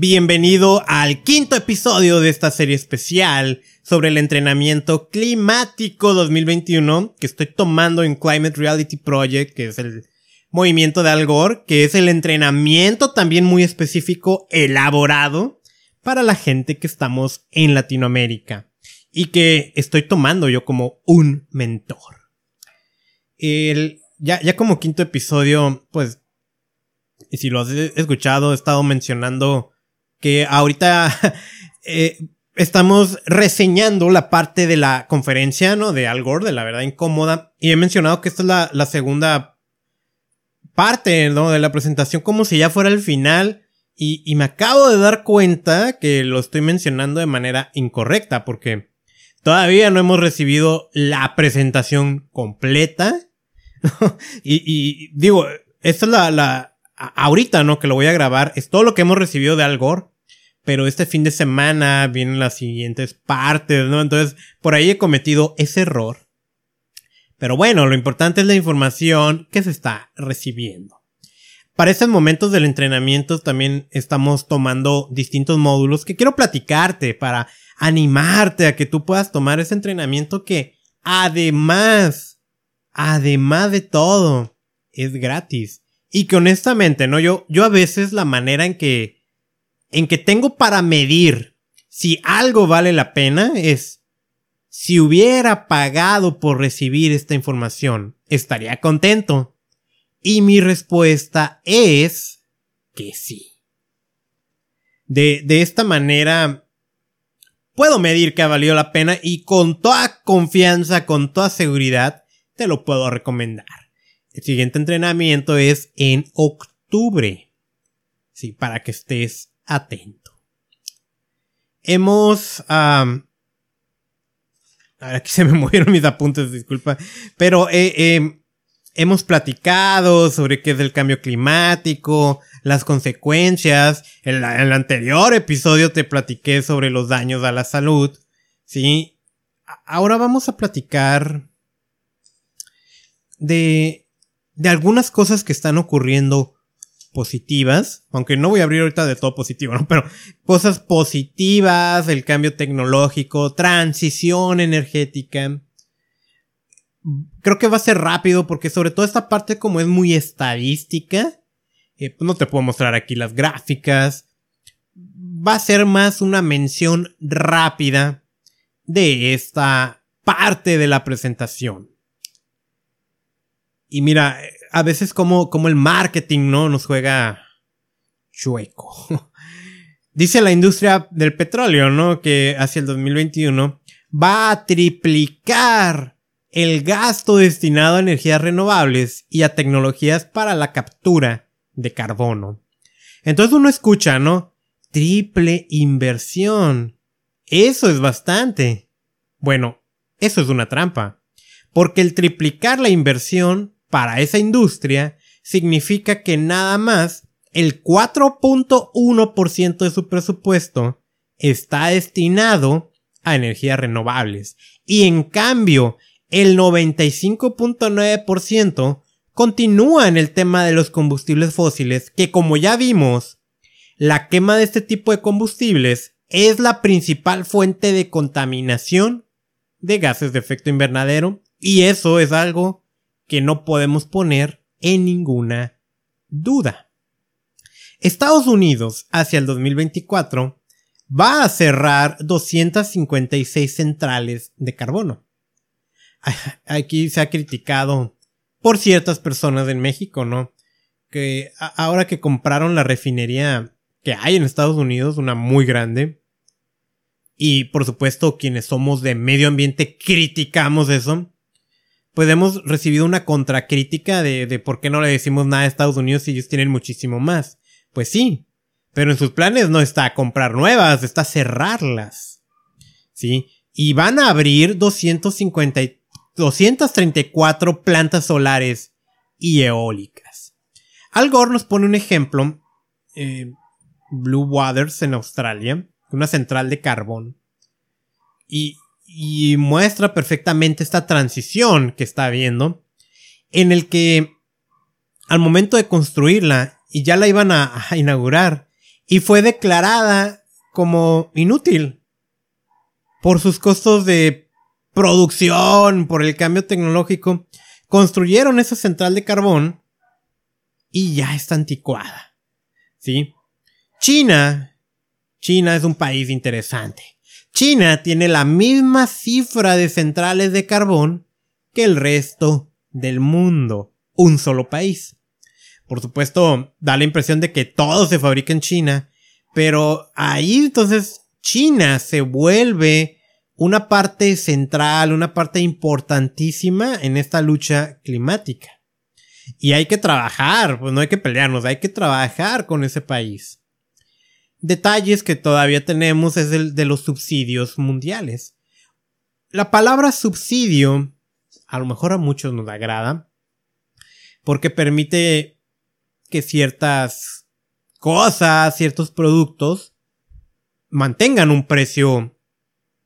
Bienvenido al quinto episodio de esta serie especial sobre el entrenamiento climático 2021 que estoy tomando en Climate Reality Project, que es el movimiento de Al Gore, que es el entrenamiento también muy específico elaborado para la gente que estamos en Latinoamérica y que estoy tomando yo como un mentor. El, ya, ya como quinto episodio, pues, y si lo has escuchado, he estado mencionando que ahorita eh, estamos reseñando la parte de la conferencia, ¿no? De Al Gore, de la verdad incómoda. Y he mencionado que esta es la, la segunda parte, ¿no? De la presentación, como si ya fuera el final. Y, y, me acabo de dar cuenta que lo estoy mencionando de manera incorrecta, porque todavía no hemos recibido la presentación completa. y, y, digo, esta es la, la, ahorita, ¿no? Que lo voy a grabar, es todo lo que hemos recibido de Al Gore. Pero este fin de semana vienen las siguientes partes, ¿no? Entonces, por ahí he cometido ese error. Pero bueno, lo importante es la información que se está recibiendo. Para estos momentos del entrenamiento también estamos tomando distintos módulos que quiero platicarte para animarte a que tú puedas tomar ese entrenamiento que además, además de todo, es gratis. Y que honestamente, ¿no? Yo, yo a veces la manera en que, en que tengo para medir si algo vale la pena es, si hubiera pagado por recibir esta información, estaría contento. Y mi respuesta es que sí. De, de esta manera, puedo medir que ha valido la pena y con toda confianza, con toda seguridad, te lo puedo recomendar. El siguiente entrenamiento es en octubre. Sí, para que estés atento. Hemos... Um, aquí se me movieron mis apuntes, disculpa. Pero eh, eh, hemos platicado sobre qué es el cambio climático, las consecuencias. En, en, el anterior episodio te platiqué sobre los daños a la salud. Sí. Ahora vamos a platicar de de algunas cosas que están ocurriendo positivas, aunque no voy a abrir ahorita de todo positivo, ¿no? Pero cosas positivas, el cambio tecnológico, transición energética. Creo que va a ser rápido porque sobre todo esta parte como es muy estadística, eh, no te puedo mostrar aquí las gráficas. Va a ser más una mención rápida de esta parte de la presentación. Y mira, a veces como, como el marketing, ¿no? Nos juega chueco. Dice la industria del petróleo, ¿no? Que hacia el 2021 va a triplicar el gasto destinado a energías renovables y a tecnologías para la captura de carbono. Entonces uno escucha, ¿no? Triple inversión. Eso es bastante. Bueno, eso es una trampa. Porque el triplicar la inversión para esa industria significa que nada más el 4.1% de su presupuesto está destinado a energías renovables. Y en cambio el 95.9% continúa en el tema de los combustibles fósiles que como ya vimos, la quema de este tipo de combustibles es la principal fuente de contaminación de gases de efecto invernadero y eso es algo que no podemos poner en ninguna duda. Estados Unidos hacia el 2024 va a cerrar 256 centrales de carbono. Aquí se ha criticado por ciertas personas en México, ¿no? Que ahora que compraron la refinería que hay en Estados Unidos, una muy grande, y por supuesto quienes somos de medio ambiente criticamos eso, pues hemos recibido una contracrítica de, de por qué no le decimos nada a Estados Unidos si ellos tienen muchísimo más. Pues sí, pero en sus planes no está comprar nuevas, está cerrarlas. ¿Sí? Y van a abrir 250, 234 plantas solares y eólicas. Al Gore nos pone un ejemplo, eh, Blue Waters en Australia, una central de carbón. Y y muestra perfectamente esta transición que está habiendo en el que al momento de construirla y ya la iban a, inaugurar y fue declarada como inútil por sus costos de producción, por el cambio tecnológico. Construyeron esa central de carbón y ya está anticuada. ¿Sí? China. China es un país interesante. China tiene la misma cifra de centrales de carbón que el resto del mundo. Un solo país. Por supuesto, da la impresión de que todo se fabrica en China, pero ahí entonces China se vuelve una parte central, una parte importantísima en esta lucha climática. Y hay que trabajar, pues no hay que pelearnos, hay que trabajar con ese país. Detalles que todavía tenemos es el de los subsidios mundiales. La palabra subsidio, a lo mejor a muchos nos agrada, porque permite que ciertas cosas, ciertos productos, mantengan un precio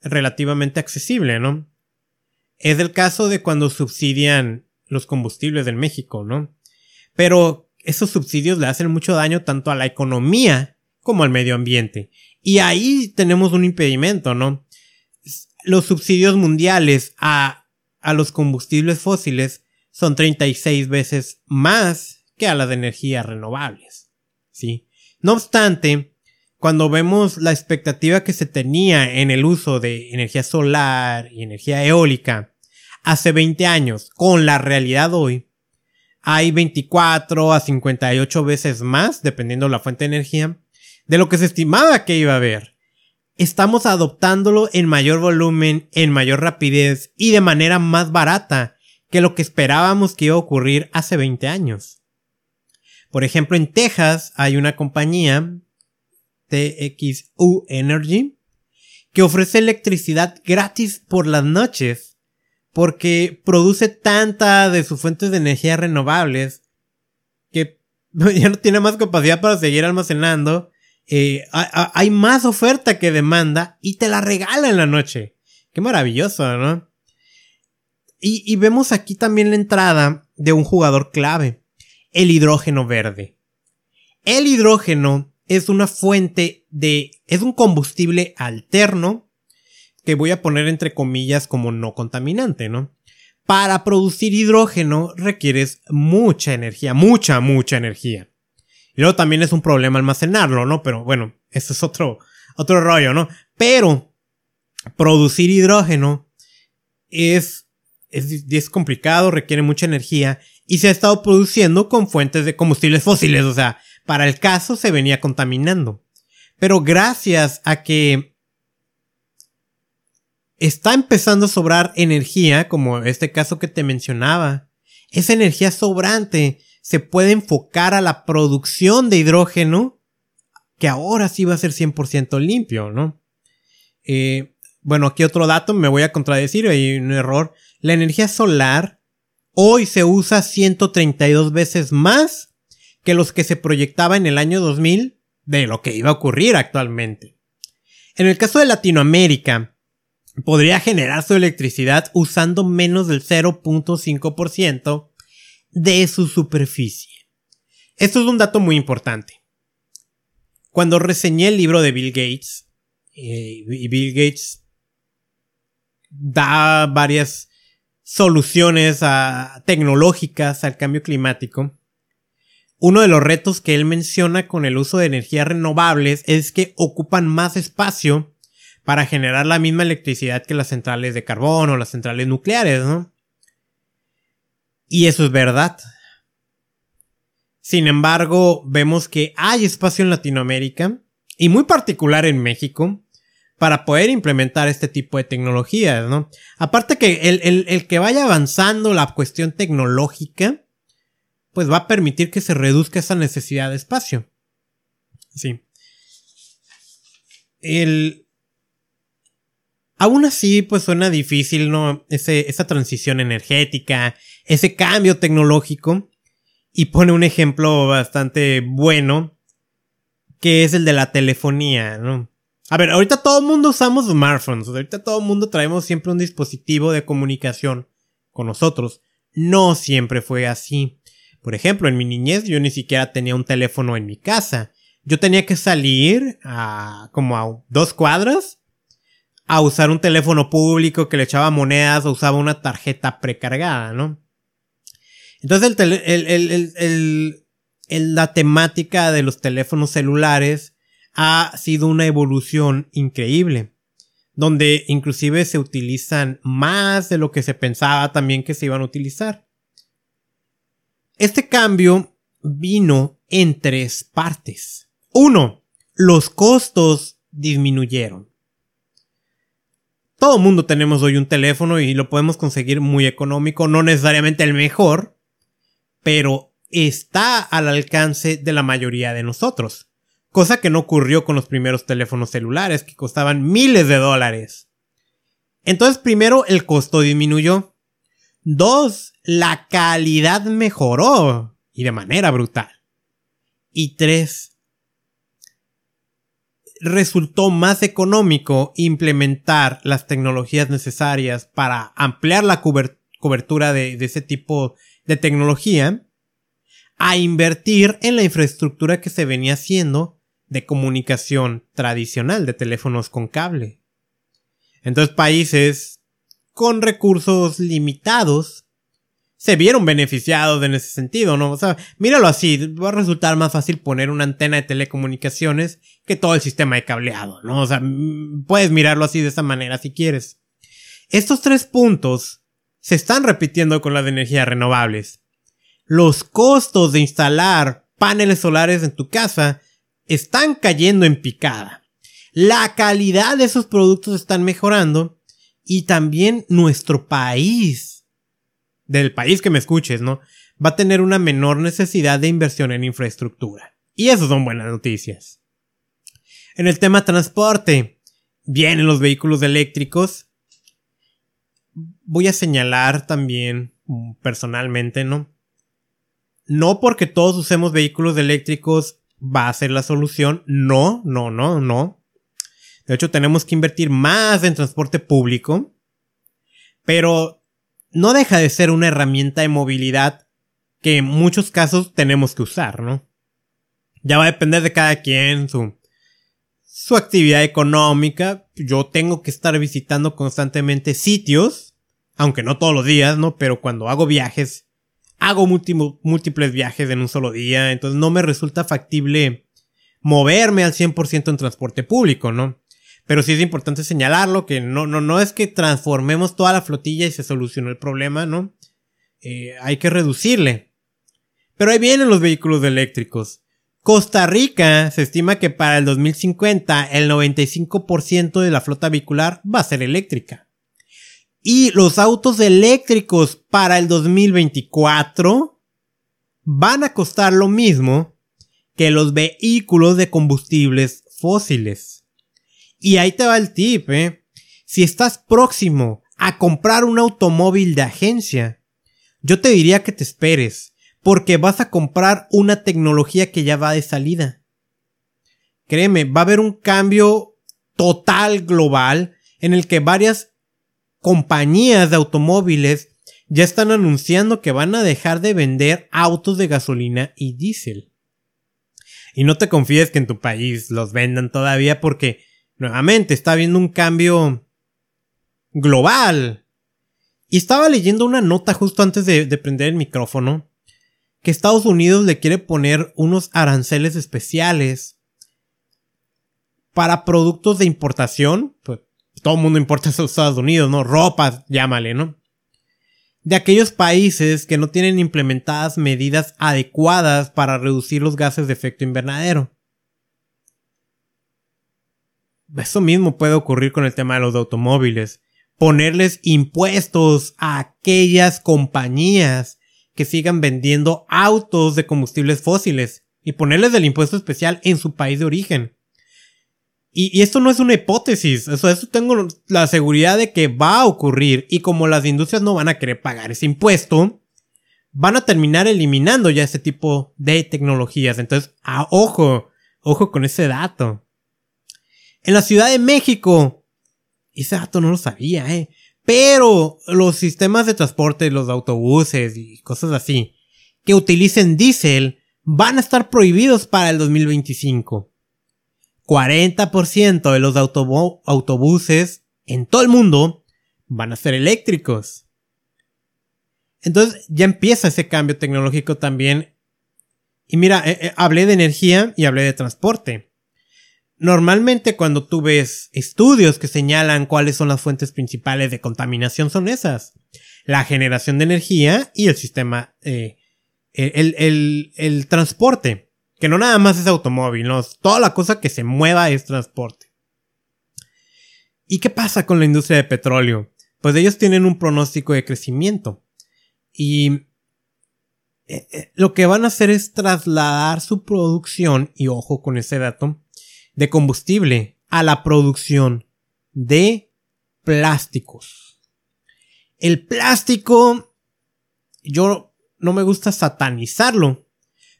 relativamente accesible, ¿no? Es el caso de cuando subsidian los combustibles en México, ¿no? Pero esos subsidios le hacen mucho daño tanto a la economía como al medio ambiente. Y ahí tenemos un impedimento, ¿no? Los subsidios mundiales a, a los combustibles fósiles son 36 veces más que a las energías renovables. ¿Sí? No obstante, cuando vemos la expectativa que se tenía en el uso de energía solar y energía eólica hace 20 años con la realidad hoy, hay 24 a 58 veces más, dependiendo de la fuente de energía, de lo que se estimaba que iba a haber. Estamos adoptándolo en mayor volumen, en mayor rapidez y de manera más barata que lo que esperábamos que iba a ocurrir hace 20 años. Por ejemplo, en Texas hay una compañía, TXU Energy, que ofrece electricidad gratis por las noches porque produce tanta de sus fuentes de energía renovables que ya no tiene más capacidad para seguir almacenando. Eh, hay más oferta que demanda y te la regala en la noche. Qué maravilloso, ¿no? Y, y vemos aquí también la entrada de un jugador clave, el hidrógeno verde. El hidrógeno es una fuente de, es un combustible alterno que voy a poner entre comillas como no contaminante, ¿no? Para producir hidrógeno requieres mucha energía, mucha, mucha energía. Y luego también es un problema almacenarlo, ¿no? Pero bueno, eso es otro, otro rollo, ¿no? Pero producir hidrógeno es, es, es complicado, requiere mucha energía y se ha estado produciendo con fuentes de combustibles fósiles, o sea, para el caso se venía contaminando. Pero gracias a que está empezando a sobrar energía, como este caso que te mencionaba. Esa energía sobrante se puede enfocar a la producción de hidrógeno, que ahora sí va a ser 100% limpio, ¿no? Eh, bueno, aquí otro dato, me voy a contradecir, hay un error. La energía solar hoy se usa 132 veces más que los que se proyectaba en el año 2000 de lo que iba a ocurrir actualmente. En el caso de Latinoamérica, podría generar su electricidad usando menos del 0.5% de su superficie. Esto es un dato muy importante. Cuando reseñé el libro de Bill Gates, eh, y Bill Gates da varias soluciones tecnológicas al cambio climático, uno de los retos que él menciona con el uso de energías renovables es que ocupan más espacio para generar la misma electricidad que las centrales de carbón o las centrales nucleares, ¿no? Y eso es verdad. Sin embargo, vemos que hay espacio en Latinoamérica, y muy particular en México, para poder implementar este tipo de tecnologías, ¿no? Aparte que el, el que vaya avanzando la cuestión tecnológica, pues va a permitir que se reduzca esa necesidad de espacio. Sí. El, Aún así, pues suena difícil, ¿no? Ese, esa transición energética, ese cambio tecnológico. Y pone un ejemplo bastante bueno, que es el de la telefonía, ¿no? A ver, ahorita todo el mundo usamos smartphones, ahorita todo el mundo traemos siempre un dispositivo de comunicación con nosotros. No siempre fue así. Por ejemplo, en mi niñez yo ni siquiera tenía un teléfono en mi casa. yo tenía que salir a como a dos cuadras a usar un teléfono público que le echaba monedas o usaba una tarjeta precargada, ¿no? Entonces la temática de los teléfonos celulares ha sido una evolución increíble, donde inclusive se utilizan más de lo que se pensaba también que se iban a utilizar. Este cambio vino en tres partes. Uno, los costos disminuyeron. Todo mundo tenemos hoy un teléfono y lo podemos conseguir muy económico, no necesariamente el mejor, pero está al alcance de la mayoría de nosotros. Cosa que no ocurrió con los primeros teléfonos celulares, que costaban miles de dólares. Entonces, primero, el costo disminuyó. Dos, la calidad mejoró. Y de manera brutal. Y tres, resultó más económico implementar las tecnologías necesarias para ampliar la cobertura de, ese tipo de tecnología a invertir en la infraestructura que se venía haciendo de comunicación tradicional de teléfonos con cable. Entonces países con recursos limitados se vieron beneficiados en ese sentido, ¿no? O sea, míralo así, va a resultar más fácil poner una antena de telecomunicaciones que todo el sistema de cableado, ¿no? O sea, puedes mirarlo así de esa manera si quieres. Estos tres puntos se están repitiendo con las energías renovables. Los costos de instalar paneles solares en tu casa están cayendo en picada. La calidad de esos productos están mejorando y también nuestro país del país que me escuches, ¿no? Va a tener una menor necesidad de inversión en infraestructura. Y eso son buenas noticias. En el tema transporte, vienen los vehículos eléctricos. Voy a señalar también mm, personalmente, ¿no? No porque todos usemos vehículos eléctricos va a ser la solución. No, no, no, no. De hecho, tenemos que invertir más en transporte público. Pero no deja de ser una herramienta de movilidad que en muchos casos tenemos que usar, ¿no? Ya va a depender de cada quien, su, su actividad económica. Yo tengo que estar visitando constantemente sitios, aunque no todos los días, ¿no? Pero cuando hago viajes, hago múltiples viajes en un solo día, entonces no me resulta factible moverme al 100% en transporte público, ¿no? Pero sí es importante señalarlo, que no, no, no es que transformemos toda la flotilla y se solucionó el problema, ¿no? Eh, hay que reducirle. Pero ahí vienen los vehículos eléctricos. Costa Rica se estima que para el 2050 el 95% de la flota vehicular va a ser eléctrica. Y los autos eléctricos para el 2024 van a costar lo mismo que los vehículos de combustibles fósiles. Y ahí te va el tip, ¿eh? Si estás próximo a comprar un automóvil de agencia, yo te diría que te esperes, porque vas a comprar una tecnología que ya va de salida. Créeme, va a haber un cambio total global en el que varias compañías de automóviles ya están anunciando que van a dejar de vender autos de gasolina y diésel. Y no te confíes que en tu país los vendan todavía porque nuevamente está habiendo un cambio global. Y estaba leyendo una nota justo antes de, prender el micrófono que Estados Unidos le quiere poner unos aranceles especiales para productos de importación. Pues todo el mundo importa a Estados Unidos, ¿no? Ropa, llámale, ¿no? De aquellos países que no tienen implementadas medidas adecuadas para reducir los gases de efecto invernadero. Eso mismo puede ocurrir con el tema de los automóviles. Ponerles impuestos a aquellas compañías que sigan vendiendo autos de combustibles fósiles y ponerles el impuesto especial en su país de origen. Y, esto no es una hipótesis, eso, eso tengo la seguridad de que va a ocurrir y como las industrias no van a querer pagar ese impuesto, van a terminar eliminando ya ese tipo de tecnologías. Entonces, ojo, ojo con ese dato. En la Ciudad de México. Ese dato no lo sabía, eh. Pero los sistemas de transporte, los autobuses y cosas así, que utilicen diésel, van a estar prohibidos para el 2025. 40% de los autobuses en todo el mundo van a ser eléctricos. Entonces ya empieza ese cambio tecnológico también. Y mira, eh, eh, hablé de energía y hablé de transporte. Normalmente cuando tú ves estudios que señalan cuáles son las fuentes principales de contaminación son esas. La generación de energía y el sistema, eh, el, el, transporte. Que no nada más es automóvil, no, toda la cosa que se mueva es transporte. ¿Y qué pasa con la industria de petróleo? Pues ellos tienen un pronóstico de crecimiento. Y eh, eh, lo que van a hacer es trasladar su producción, y ojo con ese dato, de combustible a la producción de plásticos. El plástico, yo no me gusta satanizarlo,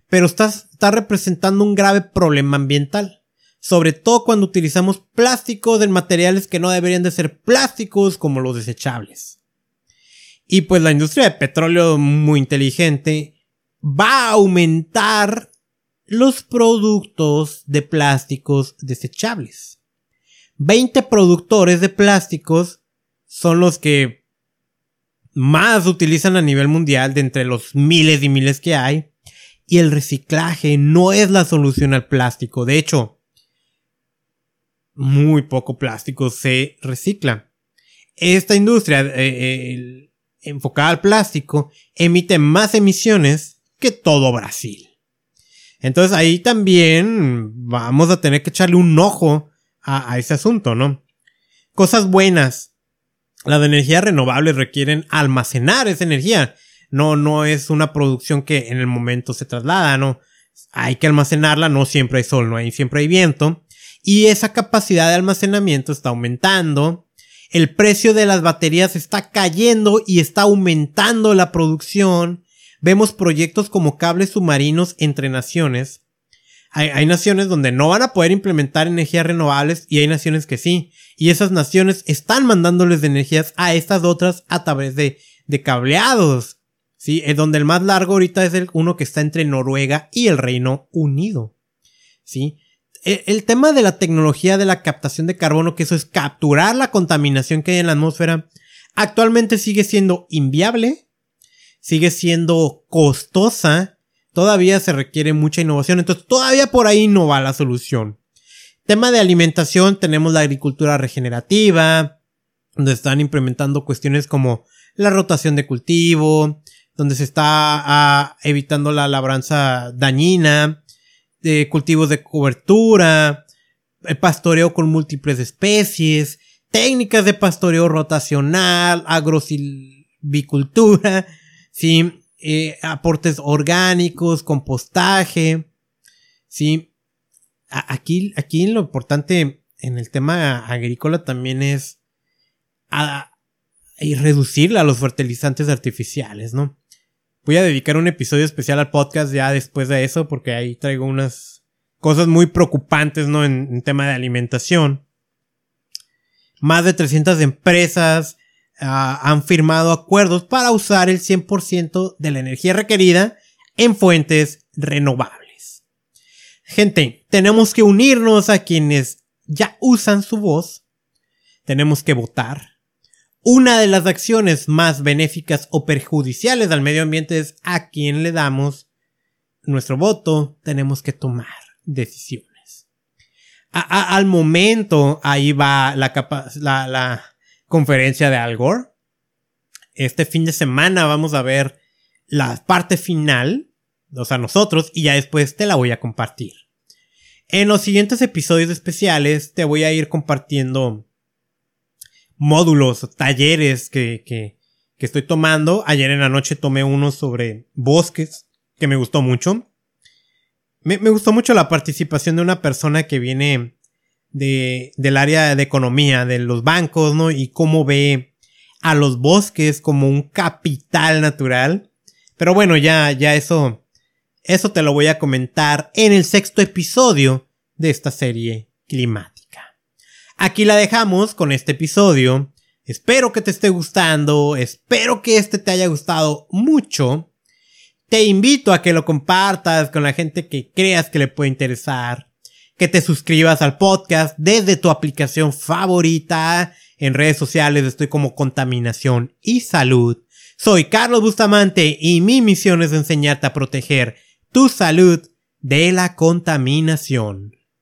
pero está, está representando un grave problema ambiental. Sobre todo cuando utilizamos plásticos en materiales que no deberían de ser plásticos como los desechables. Y pues la industria de petróleo muy inteligente va a aumentar los productos de plásticos desechables. 20 productores de plásticos son los que más utilizan a nivel mundial de entre los miles y miles que hay. Y el reciclaje no es la solución al plástico. De hecho, muy poco plástico se recicla. Esta industria, eh, eh, enfocada al plástico emite más emisiones que todo Brasil. Entonces ahí también vamos a tener que echarle un ojo a, ese asunto, ¿no? Cosas buenas. Las energías renovables requieren almacenar esa energía. No, no es una producción que en el momento se traslada, ¿no? Hay que almacenarla, no siempre hay sol, no hay, siempre hay viento. Y esa capacidad de almacenamiento está aumentando el precio de las baterías está cayendo y está aumentando la producción. Vemos proyectos como cables submarinos entre naciones. Hay, naciones donde no van a poder implementar energías renovables y hay naciones que sí. Y esas naciones están mandándoles energías a estas otras a través de, de cableados. Sí, es donde el más largo ahorita es el uno que está entre Noruega y el Reino Unido. Sí, eh, el tema de la tecnología de la captación de carbono, que eso es capturar la contaminación que hay en la atmósfera, actualmente sigue siendo inviable, sigue siendo costosa, todavía se requiere mucha innovación, entonces todavía por ahí no va la solución. Tema de alimentación, tenemos la agricultura regenerativa, donde están implementando cuestiones como la rotación de cultivo, donde se está ah, evitando la labranza dañina, de cultivos de cobertura, eh, pastoreo con múltiples especies, técnicas de pastoreo rotacional, agrosilvicultura, ¿sí? Eh, aportes orgánicos, compostaje, ¿sí? aquí, aquí lo importante en el tema agrícola también es a, reducir a los fertilizantes artificiales, ¿no? Voy a dedicar un episodio especial al podcast ya después de eso porque ahí traigo unas cosas muy preocupantes, ¿no? En, tema de alimentación. Más de 300 empresas han firmado acuerdos para usar el 100% de la energía requerida en fuentes renovables. Gente, tenemos que unirnos a quienes ya usan su voz. Tenemos que votar una de las acciones más benéficas o perjudiciales al medio ambiente es a quien le damos nuestro voto, tenemos que tomar decisiones. al momento, ahí va la, la conferencia de Al Gore. Este fin de semana vamos a ver la parte final, o sea, nosotros, y ya después te la voy a compartir. En los siguientes episodios especiales te voy a ir compartiendo módulos, talleres que, que, estoy tomando. Ayer en la noche tomé uno sobre bosques, que me gustó mucho. Me, gustó mucho la participación de una persona que viene de, del área de economía, de los bancos, ¿no? Y cómo ve a los bosques como un capital natural. Pero bueno, ya, ya eso, eso te lo voy a comentar en el sexto episodio de esta serie climática. Aquí la dejamos con este episodio. Espero que te esté gustando, espero que este te haya gustado mucho. Te invito a que lo compartas con la gente que creas que le puede interesar, que te suscribas al podcast desde tu aplicación favorita. En redes sociales estoy como Contaminación y Salud. Soy Carlos Bustamante y mi misión es enseñarte a proteger tu salud de la contaminación.